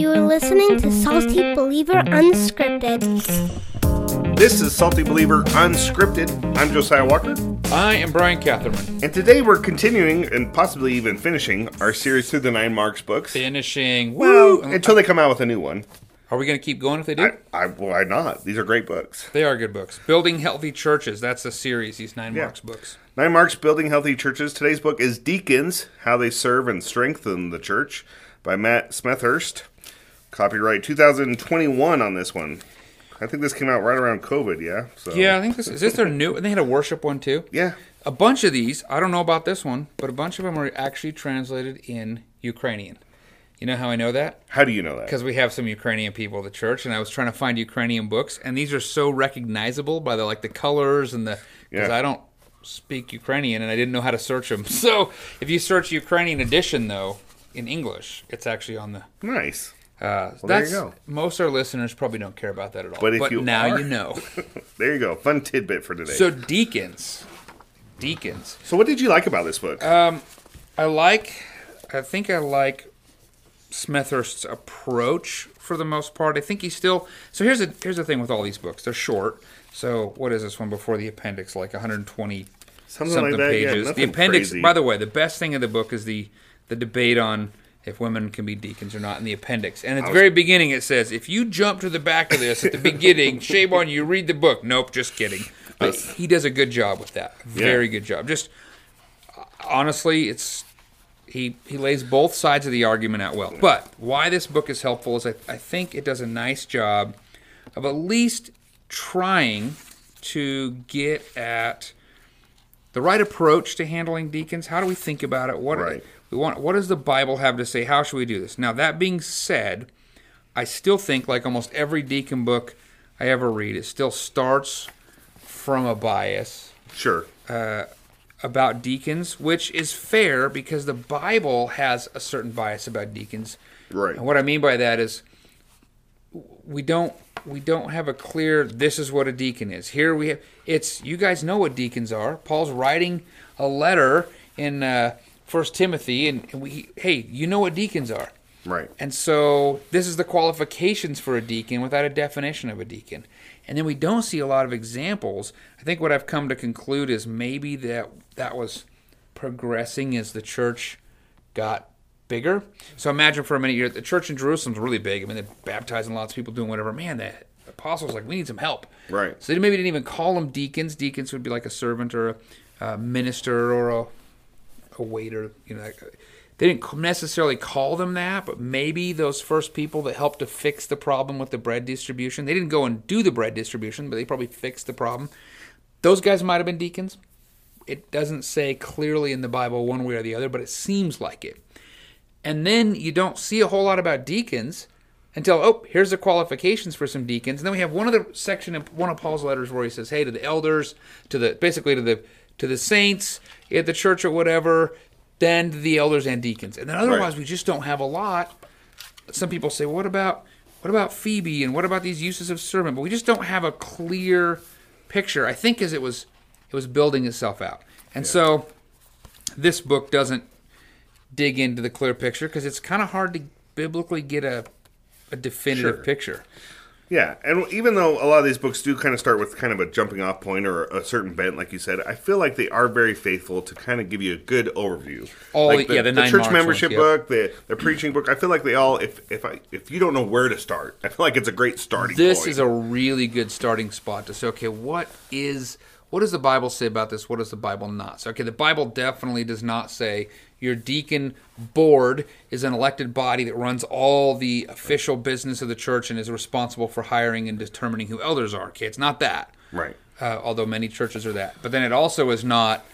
You are listening to Salty Believer Unscripted. This is Salty Believer Unscripted. I'm Josiah Walker, I am Brian Catherman. and today we're continuing and possibly even finishing our series through the Nine Marks books. Finishing. Well, until they come out with a new one. Are we going to keep going if they do? I, I, why not? These are great books. they are good books. Building Healthy Churches. That's the series, these nine Yeah. marks books. Nine Marks Building Healthy Churches. Today's book is Deacons How They Serve and Strengthen the Church by Matt Smethurst. Copyright 2021 on this one. I think this came out right around COVID, yeah? So Yeah, I think this is this their new. And they had a worship one too. Yeah. A bunch of these, I don't know about this one, but a bunch of them are actually translated in Ukrainian. You know how I know that? How do you know that? Because we have some Ukrainian people at the church, and I was trying to find Ukrainian books, and these are so recognizable by the like the colors and the because Yeah. I don't speak Ukrainian and I didn't know how to search them. So if you search Ukrainian edition though in English, it's actually on the. Nice. Uh, there you go. most of our listeners probably don't care about that at all. But if you now are- you know. There you go. Fun tidbit for today. so deacons, deacons. so what did you like about this book? I like. I think I like Smethurst's approach for the most part. I think he's still. So here's a here's the thing with all these books. They're short. So what is this one before the appendix? Like 120 Something, something like that. Yeah, pages. the appendix. crazy. By the way, the best thing of the book is the the debate on if women can be deacons or not in the appendix. And at the very beginning, it says if you jump to the back of this at the beginning, shame on you. Read the book. Nope, just kidding. But he does a good job with that. Very good job. Just honestly, it's he he lays both sides of the argument out well. But why this book is helpful is I, I think it does a nice job of at least trying to get at the right approach to handling deacons. How do we think about it? What Right. We want? What does the Bible have to say? How should we do this? Now that being said, I still think like almost every deacon book I ever read, it still starts from a bias Sure. about deacons, which is fair because the Bible has a certain bias about deacons. Right. And what I mean by that is we don't we don't have a clear this is what a deacon is. Here we have it's you guys know what deacons are. Paul's writing a letter in uh, First Timothy, and we hey you know what deacons are. Right. And so this is the qualifications for a deacon without a definition of a deacon. And then we don't see a lot of examples. I think what I've come to conclude is maybe that that was progressing as the church got bigger. So imagine for a minute, you're, the church in Jerusalem's really big. I mean, they're baptizing lots of people, doing whatever. Man, the apostles like we need some help. Right. So they maybe didn't even call them deacons. Deacons would be like a servant or a, uh minister or a a waiter. You know, they didn't necessarily call them that, but maybe those first people that helped to fix the problem with the bread distribution, they didn't go and do the bread distribution, but they probably fixed the problem. Those guys might have been deacons. It doesn't say clearly in the Bible one way or the other, but it seems like it. And then you don't see a whole lot about deacons until oh, here's the qualifications for some deacons. And then we have one other section in one of Paul's letters where he says, "Hey, to the elders, to the basically to the to the saints at the church or whatever, then to the elders and deacons." And then otherwise, we just don't have a lot. Some people say, "What about what about Phoebe and what about these uses of servant?" But we just don't have a clear picture. I think as it was it was building itself out, and so this book doesn't dig into the clear picture because it's kind of hard to biblically get a a definitive Sure. picture. Yeah, and even though a lot of these books do kind of start with kind of a jumping off point or a certain bent, like you said, I feel like they are very faithful to kind of give you a good overview. All- like yeah, the nine church membership ones, yeah. book, the the preaching book. I feel like they all, if if I if you don't know where to start, I feel like it's a great starting. Point. This point. is a really good starting spot to say, okay, what is what does the Bible say about this? What does the Bible not say? Okay, the Bible definitely does not say your deacon board is an elected body that runs all the official business of the church and is responsible for hiring and determining who elders are. Okay, it's not that. right. uh, although many churches are that. But then it also is not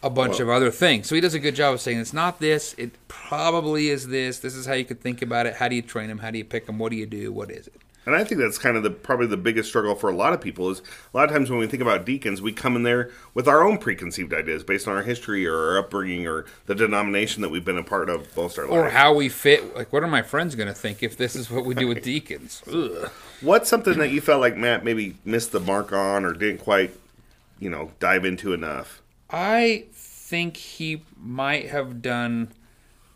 a bunch of other things. So he does a good job of saying it's not this. It probably is this. This is how you could think about it. How do you train them? How do you pick them? What do you do? What is it? And I think that's kind of the probably the biggest struggle for a lot of people is a lot of times when we think about deacons, we come in there with our own preconceived ideas based on our history or our upbringing or the denomination that we've been a part of most our lives. Or how we fit. Like, what are my friends going to think if this is what we do with deacons? Ugh. What's something that you felt like Matt maybe missed the mark on or didn't quite, you know, dive into enough? I think he might have done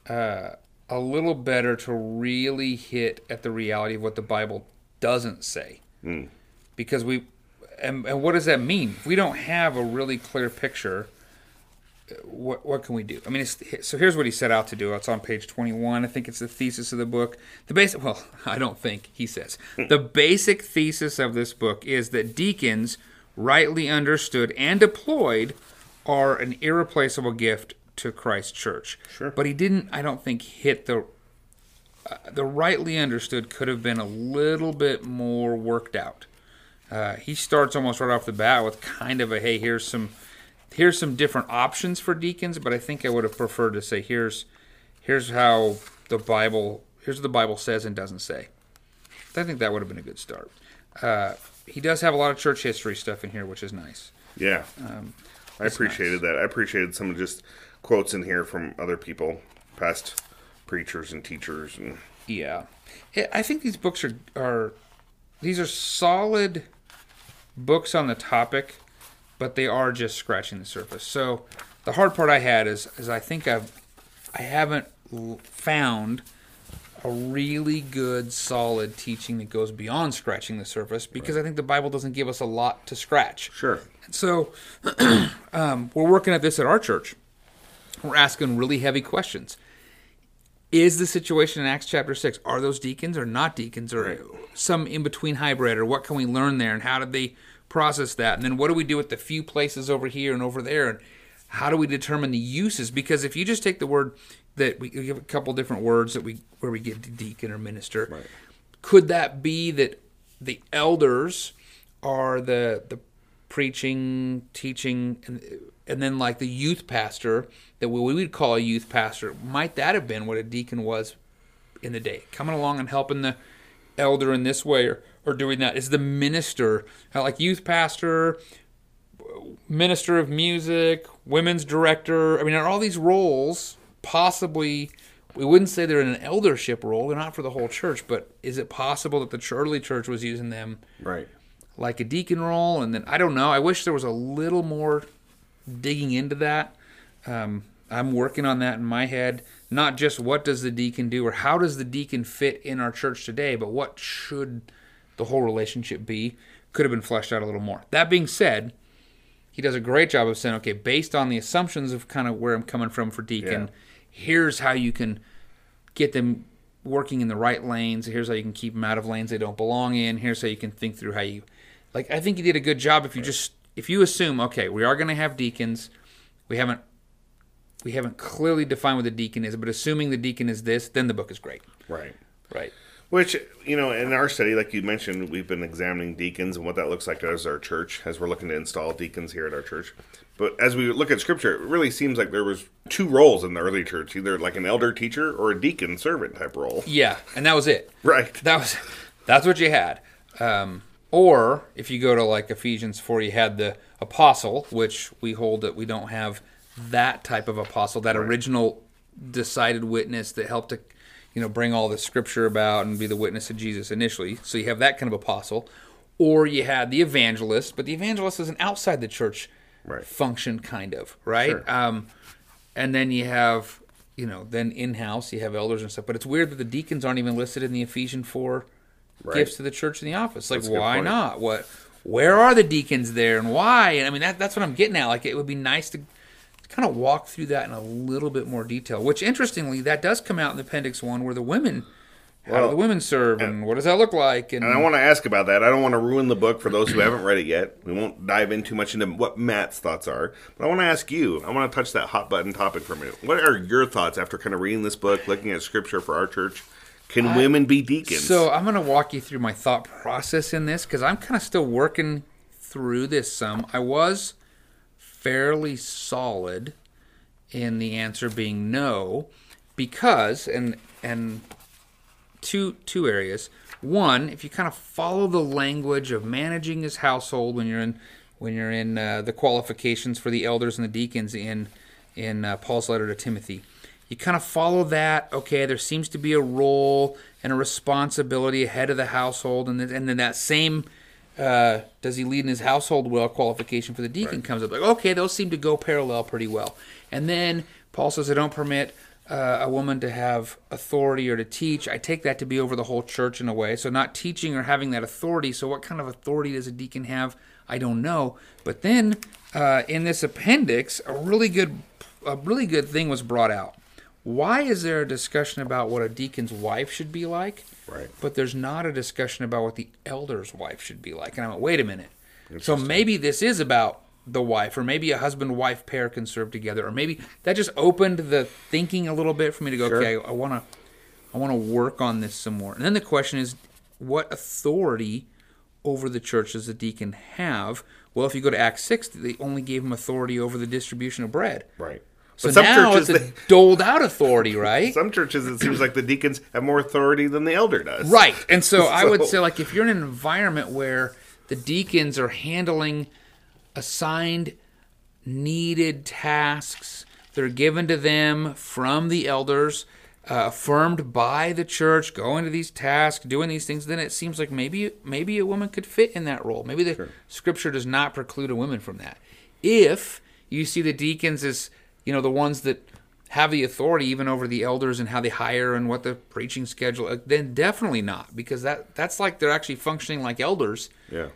uh, a little better to really hit at the reality of what the Bible doesn't say. Because we, and, and what does that mean? If we don't have a really clear picture, uh, what what can we do? I mean, it's, so here's what he set out to do. It's on page 21. I think it's the thesis of the book. The basic, well, I don't think he says the basic thesis of this book is that deacons, rightly understood and deployed, are an irreplaceable gift to Christ's church. Sure. But he didn't. I don't think hit the uh, the rightly understood could have been a little bit more worked out. Uh, he starts almost right off the bat with kind of a hey, here's some here's some different options for deacons, but I think I would have preferred to say here's here's how the Bible here's what the Bible says and doesn't say. I think that would have been a good start. Uh, he does have a lot of church history stuff in here, which is nice. Yeah. Um, I appreciated that. I appreciated some of just quotes in here from other people, past preachers and teachers, and Yeah, I- think these books are are these are solid books on the topic, but they are just scratching the surface. So the hard part I had is is I think I've I haven't found a really good solid teaching that goes beyond scratching the surface because I think the Bible doesn't give us a lot to scratch. sure. So um, we're working at this at our church. We're asking really heavy questions. Is the situation in Acts chapter 6, are those deacons or not deacons or some in between hybrid or what can we learn there and how did they process that? And then what do we do with the few places over here and over there? And how do we determine the uses? Because if you just take the word that we give a couple different words that we where we get deacon or minister, could that be that the elders are the the preaching, teaching, and and then like the youth pastor that we would call a youth pastor might that have been what a deacon was in the day, coming along and helping the elder in this way or, or doing that? Is the minister like youth pastor, minister of music, women's director? I mean, are all these roles possibly? We wouldn't say they're in an eldership role. They're not for the whole church, but is it possible that the early church was using them Right. like a deacon role? And then I don't know. I wish there was a little more digging into that. Um, I'm working on that in my head. Not just what does the deacon do or how does the deacon fit in our church today, but what should the whole relationship be? Could have been fleshed out a little more. That being said, he does a great job of saying, okay, based on the assumptions of kind of where I'm coming from for deacon, Yeah. here's how you can get them working in the right lanes. Here's how you can keep them out of lanes they don't belong in. Here's how you can think through how you, like, I think you did a good job if you just if you assume, okay, we are going to have deacons, we haven't we haven't clearly defined what the deacon is, but assuming the deacon is this, then the book is great. Right. Right. Which, you know, in our study, like you mentioned, we've been examining deacons and what that looks like as our church, as we're looking to install deacons here at our church. But as we look at scripture, it really seems like there was two roles in the early church, either like an elder teacher or a deacon servant type role. Yeah, and that was it. Right. That was that's what you had. Um, or if you go to like Ephesians four, you had the apostle, which we hold that we don't have that type of apostle, that original decided witness that helped to, you know, bring all the scripture about and be the witness of Jesus initially. So you have that kind of apostle. Or you had the evangelist, but the evangelist is an outside the church Right. function, kind of, right? Sure. Um, and then you have, you know, then in house you have elders and stuff. But it's weird that the deacons aren't even listed in the Ephesians four Right. gifts to the church in the office. Like, That's a good why not? What? Where are the deacons there, and why? And I mean, that, that's what I'm getting at. Like, it would be nice to kind of walk through that in a little bit more detail. Which, interestingly, that does come out in appendix one, where the women, how do the women serve, and what does that look like? And, And I want to ask about that. I don't want to ruin the book for those who haven't read it yet. We won't dive in too much into what Matt's thoughts are. But I want to ask you, I want to touch that hot button topic for a minute. What are your thoughts after kind of reading this book, looking at scripture for our church? Can women be deacons? So I'm going to walk you through my thought process in this because I'm kind of still working through this some. I was fairly solid in the answer being no because and and two two areas. One, if you kind of follow the language of managing his household when you're in when you're in uh, the qualifications for the elders and the deacons in in uh, Paul's letter to Timothy, you kind of follow that. Okay, there seems to be a role and a responsibility ahead of the household, and then, and then that same uh, does he lead in his household well qualification for the deacon comes up like okay those seem to go parallel pretty well and then paul says i don't permit uh, a woman to have authority or to teach, I take that to be over the whole church in a way. So not teaching or having that authority. So what kind of authority does a deacon have? I don't know. But then uh, in this appendix, a really good a really good thing was brought out. Why is there a discussion about what a deacon's wife should be like? Right. But there's not a discussion about what the elder's wife should be like. And I went, wait a minute. So maybe this is about the wife, or maybe a husband wife pair can serve together, or maybe that just opened the thinking a little bit for me to go, Sure. okay, I want to, I want to work on this some more. And then the question is, what authority over the church does a deacon have? Well, if you go to Acts six, they only gave him authority over the distribution of bread. Right. So But some now churches, it's a they- doled out authority, right? some churches, it seems like the deacons have more authority than the elder does. Right. And so, I would say, like, if you're in an environment where the deacons are handling assigned, needed tasks that are given to them from the elders, uh, affirmed by the church, going to these tasks, doing these things, then it seems like maybe maybe a woman could fit in that role. Maybe the scripture does not preclude a woman from that. If you see the deacons as you know the ones that have the authority even over the elders and how they hire and what the preaching schedule, then definitely not because that that's like they're actually functioning like elders Yeah.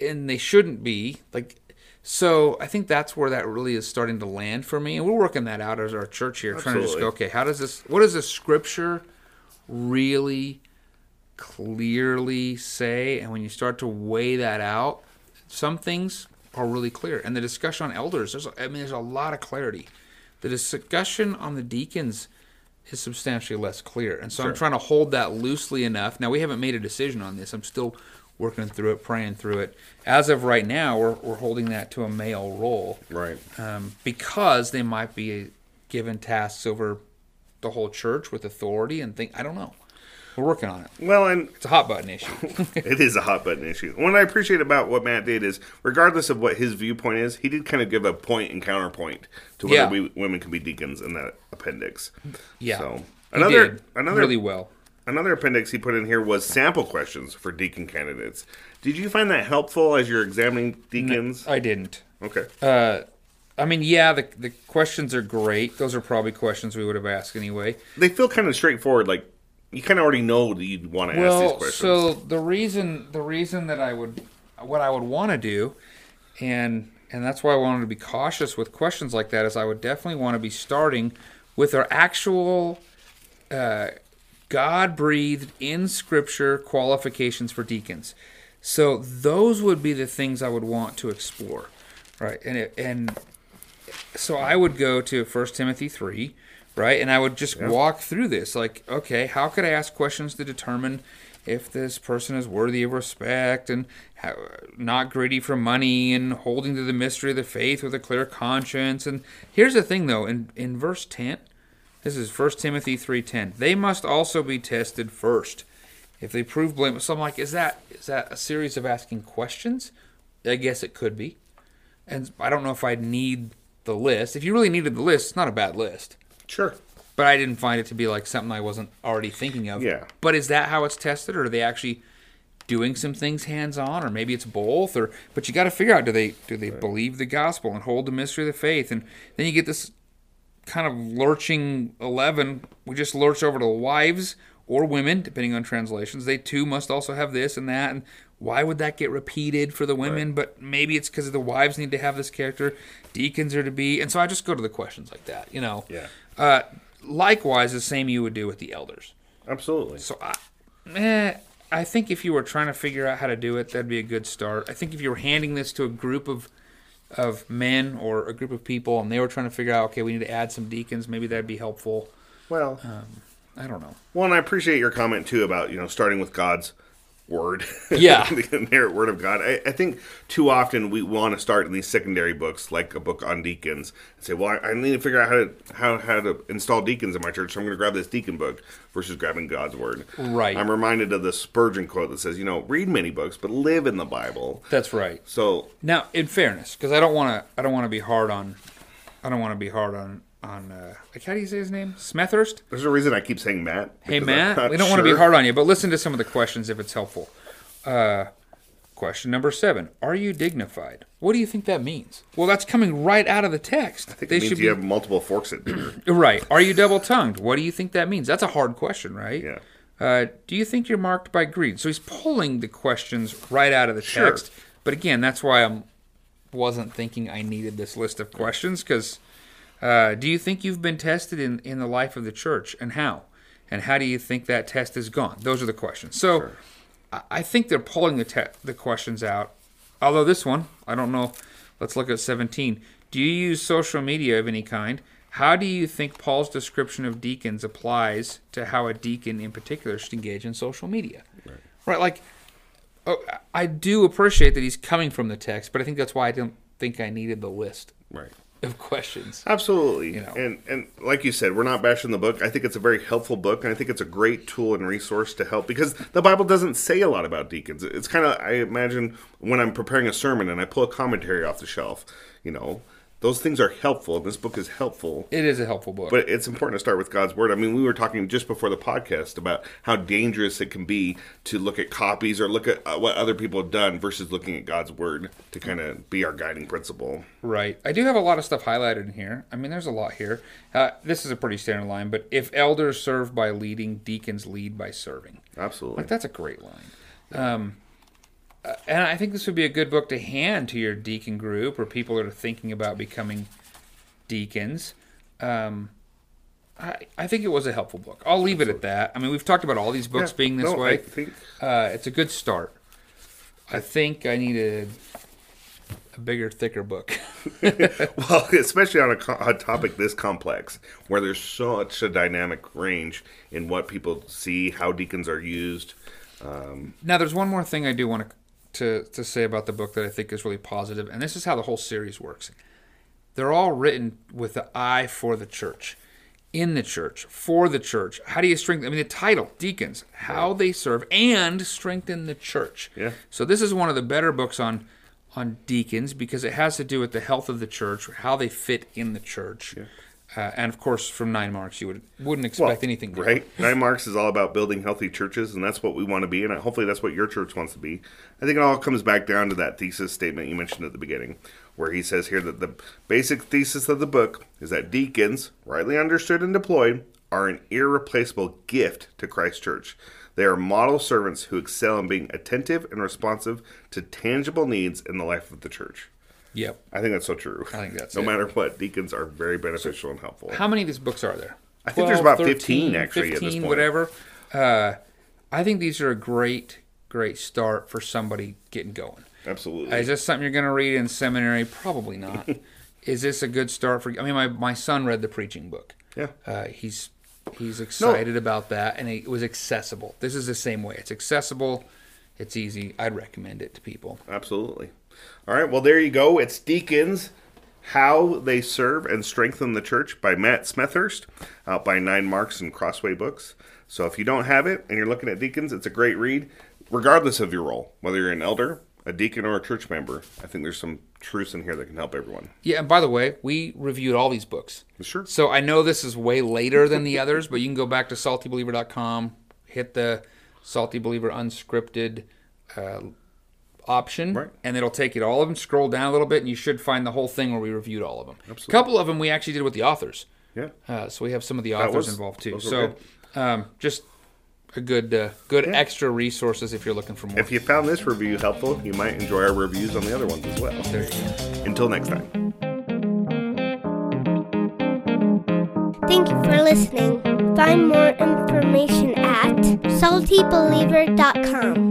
and they shouldn't be like so i think that's where that really is starting to land for me and we're working that out as our church here trying to just go Absolutely. okay how does this what does the scripture really clearly say and when you start to weigh that out some things are really clear and the discussion on elders there's i mean there's a lot of clarity the discussion on the deacons is substantially less clear. And so I'm trying to hold that loosely enough. Now, we haven't made a decision on this. I'm still working through it, praying through it. As of right now, we're, we're holding that to a male role Right. um, because they might be given tasks over the whole church with authority and think, I don't know. We're working on it. Well, and It's a hot button issue. it is a hot button issue. What I appreciate about what Matt did is, regardless of what his viewpoint is, he did kind of give a point and counterpoint to whether Yeah. we, women can be deacons in that appendix. yeah. So He another did another really well. another appendix he put in here was sample questions for deacon candidates. Did you find that helpful as you're examining deacons? I didn't. okay. Uh, I mean, yeah, the the questions are great. Those are probably questions we would have asked anyway. they feel kind of straightforward. Like you kind of already know that you'd want to ask these Well, questions. so the reason the reason that I would what I would want to do, and and that's why I wanted to be cautious with questions like that is I would definitely want to be starting with our actual uh, God breathed in Scripture qualifications for deacons. So those would be the things I would want to explore, right? And it, and so I would go to First Timothy 3, right? And I would just walk through this like, okay, how could I ask questions to determine if this person is worthy of respect and how, not greedy for money and holding to the mystery of the faith with a clear conscience? And here's the thing though, in in verse 10, this is 1 Timothy 3:10. They must also be tested first. If they prove blameless, so I'm like, is that is that a series of asking questions? I guess it could be. And I don't know if I'd need the list. If you really needed the list, it's not a bad list. Sure. But I didn't find it to be like something I wasn't already thinking of. Yeah. But is that how it's tested, or are they actually doing some things hands on, or maybe it's both? Or but you got to figure out do they do they believe the gospel and hold the mystery of the faith? And then you get this kind of lurching eleven. We just lurch over to wives or women, depending on translations. They too must also have this and that. And why would that get repeated for the women? But maybe it's because the wives need to have this character. Deacons are to be, and so I just go to the questions like that. You know. Yeah. Uh, likewise, the same you would do with the elders. Absolutely. So, I, eh, I think if you were trying to figure out how to do it, that'd be a good start. I think if you were handing this to a group of of men or a group of people, and they were trying to figure out, okay, we need to add some deacons, maybe that'd be helpful. Well, I don't know. well, and I appreciate your comment too about you know starting with God's word, Yeah. the inerrant word of God. I, I think too often we want to start in these secondary books, like a book on deacons, and say, "Well, I, I need to figure out how to how how to install deacons in my church, so I'm going to grab this deacon book," versus grabbing God's word. Right. I'm reminded of the Spurgeon quote that says, "You know, read many books, but live in the Bible." That's right. So Now, in fairness, because I don't want to, I don't want to be hard on, I don't want to be hard on on. Uh, like, how do you say his name? Smethurst. there's a reason I keep saying Matt. Hey Matt, we don't want to be hard on you, but listen to some of the questions if it's helpful. Uh, Question number seven: Are you dignified? What do you think that means? Well, that's coming right out of the text. I think it means you have multiple forks at dinner. right. Are you double tongued? What do you think that means? That's a hard question, right? Yeah. Uh, do you think you're marked by greed? So he's pulling the questions right out of the text. Sure. text. But again, that's why I wasn't thinking I needed this list of questions because uh, do you think you've been tested in, in the life of the church and how? And how do you think that test has gone? Those are the questions. So I, I think they're pulling the, te- the questions out. Although this one, I don't know. Let's look at 17. Do you use social media of any kind? How do you think Paul's description of deacons applies to how a deacon in particular should engage in social media? Right. Right. Like, oh, I do appreciate that he's coming from the text, but I think that's why I don't think I needed the list right. of questions. Absolutely. You know. And and like you said, we're not bashing the book. I think it's a very helpful book and I think it's a great tool and resource to help because the Bible doesn't say a lot about deacons. It's kind of I imagine when I'm preparing a sermon and I pull a commentary off the shelf, you know, those things are helpful. This book is helpful. It is a helpful book. But it's important to start with God's word. I mean, we were talking just before the podcast about how dangerous it can be to look at copies or look at uh, what other people have done versus looking at God's word to kind of be our guiding principle. Right. I do have a lot of stuff highlighted in here. I mean, there's a lot here. Uh, this is a pretty standard line, but if elders serve by leading, deacons lead by serving. Absolutely. Like, that's a great line. Um, uh, and I think this would be a good book to hand to your deacon group or people that are thinking about becoming deacons. Um, I, I think it was a helpful book. I'll leave it at that. I mean, we've talked about all these books Yeah, being this no, way. I think Uh, it's a good start. I think I needed a bigger, thicker book. well, especially on a, a topic this complex, where there's such a dynamic range in what people see, how deacons are used. Now, there's one more thing I do want to, to to say about the book that I think is really positive, and this is how the whole series works. They're all written with the eye for the church, in the church, for the church. How do you strengthen? I mean, the title, deacons, how they serve and strengthen the church. Yeah. So this is one of the better books on on deacons because it has to do with the health of the church, how they fit in the church. Uh, and of course, from nine marks, you would wouldn't expect anything different. right? Nine Marks is all about building healthy churches, and that's what we want to be, and hopefully that's what your church wants to be. I think it all comes back down to that thesis statement you mentioned at the beginning, where he says here that the basic thesis of the book is that deacons, rightly understood and deployed, are an irreplaceable gift to Christ church. They are model servants who excel in being attentive and responsive to tangible needs in the life of the church. Yep. I think that's so true. I think that's no it. matter what, deacons are very beneficial and helpful. How many of these books are there? I think there's about 15 actually at this 15, point. whatever. Uh, I think these are a great, great start for somebody getting going. Absolutely. Is this something you're going to read in seminary? Probably not. Is this a good start for? I mean, my, my son read the preaching book. Yeah. Uh, he's he's excited about that, and it was accessible. This is the same way. It's accessible. It's easy. I'd recommend it to people. Absolutely. All right. Well, there you go. It's Deacons How They Serve and Strengthen the Church by Matt Smethurst, out by Nine Marks and Crossway Books. So if you don't have it and you're looking at Deacons, it's a great read, regardless of your role, whether you're an elder, a deacon, or a church member. I think there's some truths in here that can help everyone. Yeah, and by the way, we reviewed all these books. Sure. So I know this is way later than the others, but you can go back to saltybeliever.com, hit the Salty Believer unscripted uh, option, Right. and it'll take you to all of them. Scroll down a little bit, and you should find the whole thing where we reviewed all of them. A couple of them we actually did with the authors. Yeah. Uh, so we have some of the authors was- involved too. So um, just a good, uh, good extra resources if you're looking for more. If you found this review helpful, you might enjoy our reviews on the other ones as well. there you go. Until next time. Thank you for listening. Find more information at saltybeliever.com.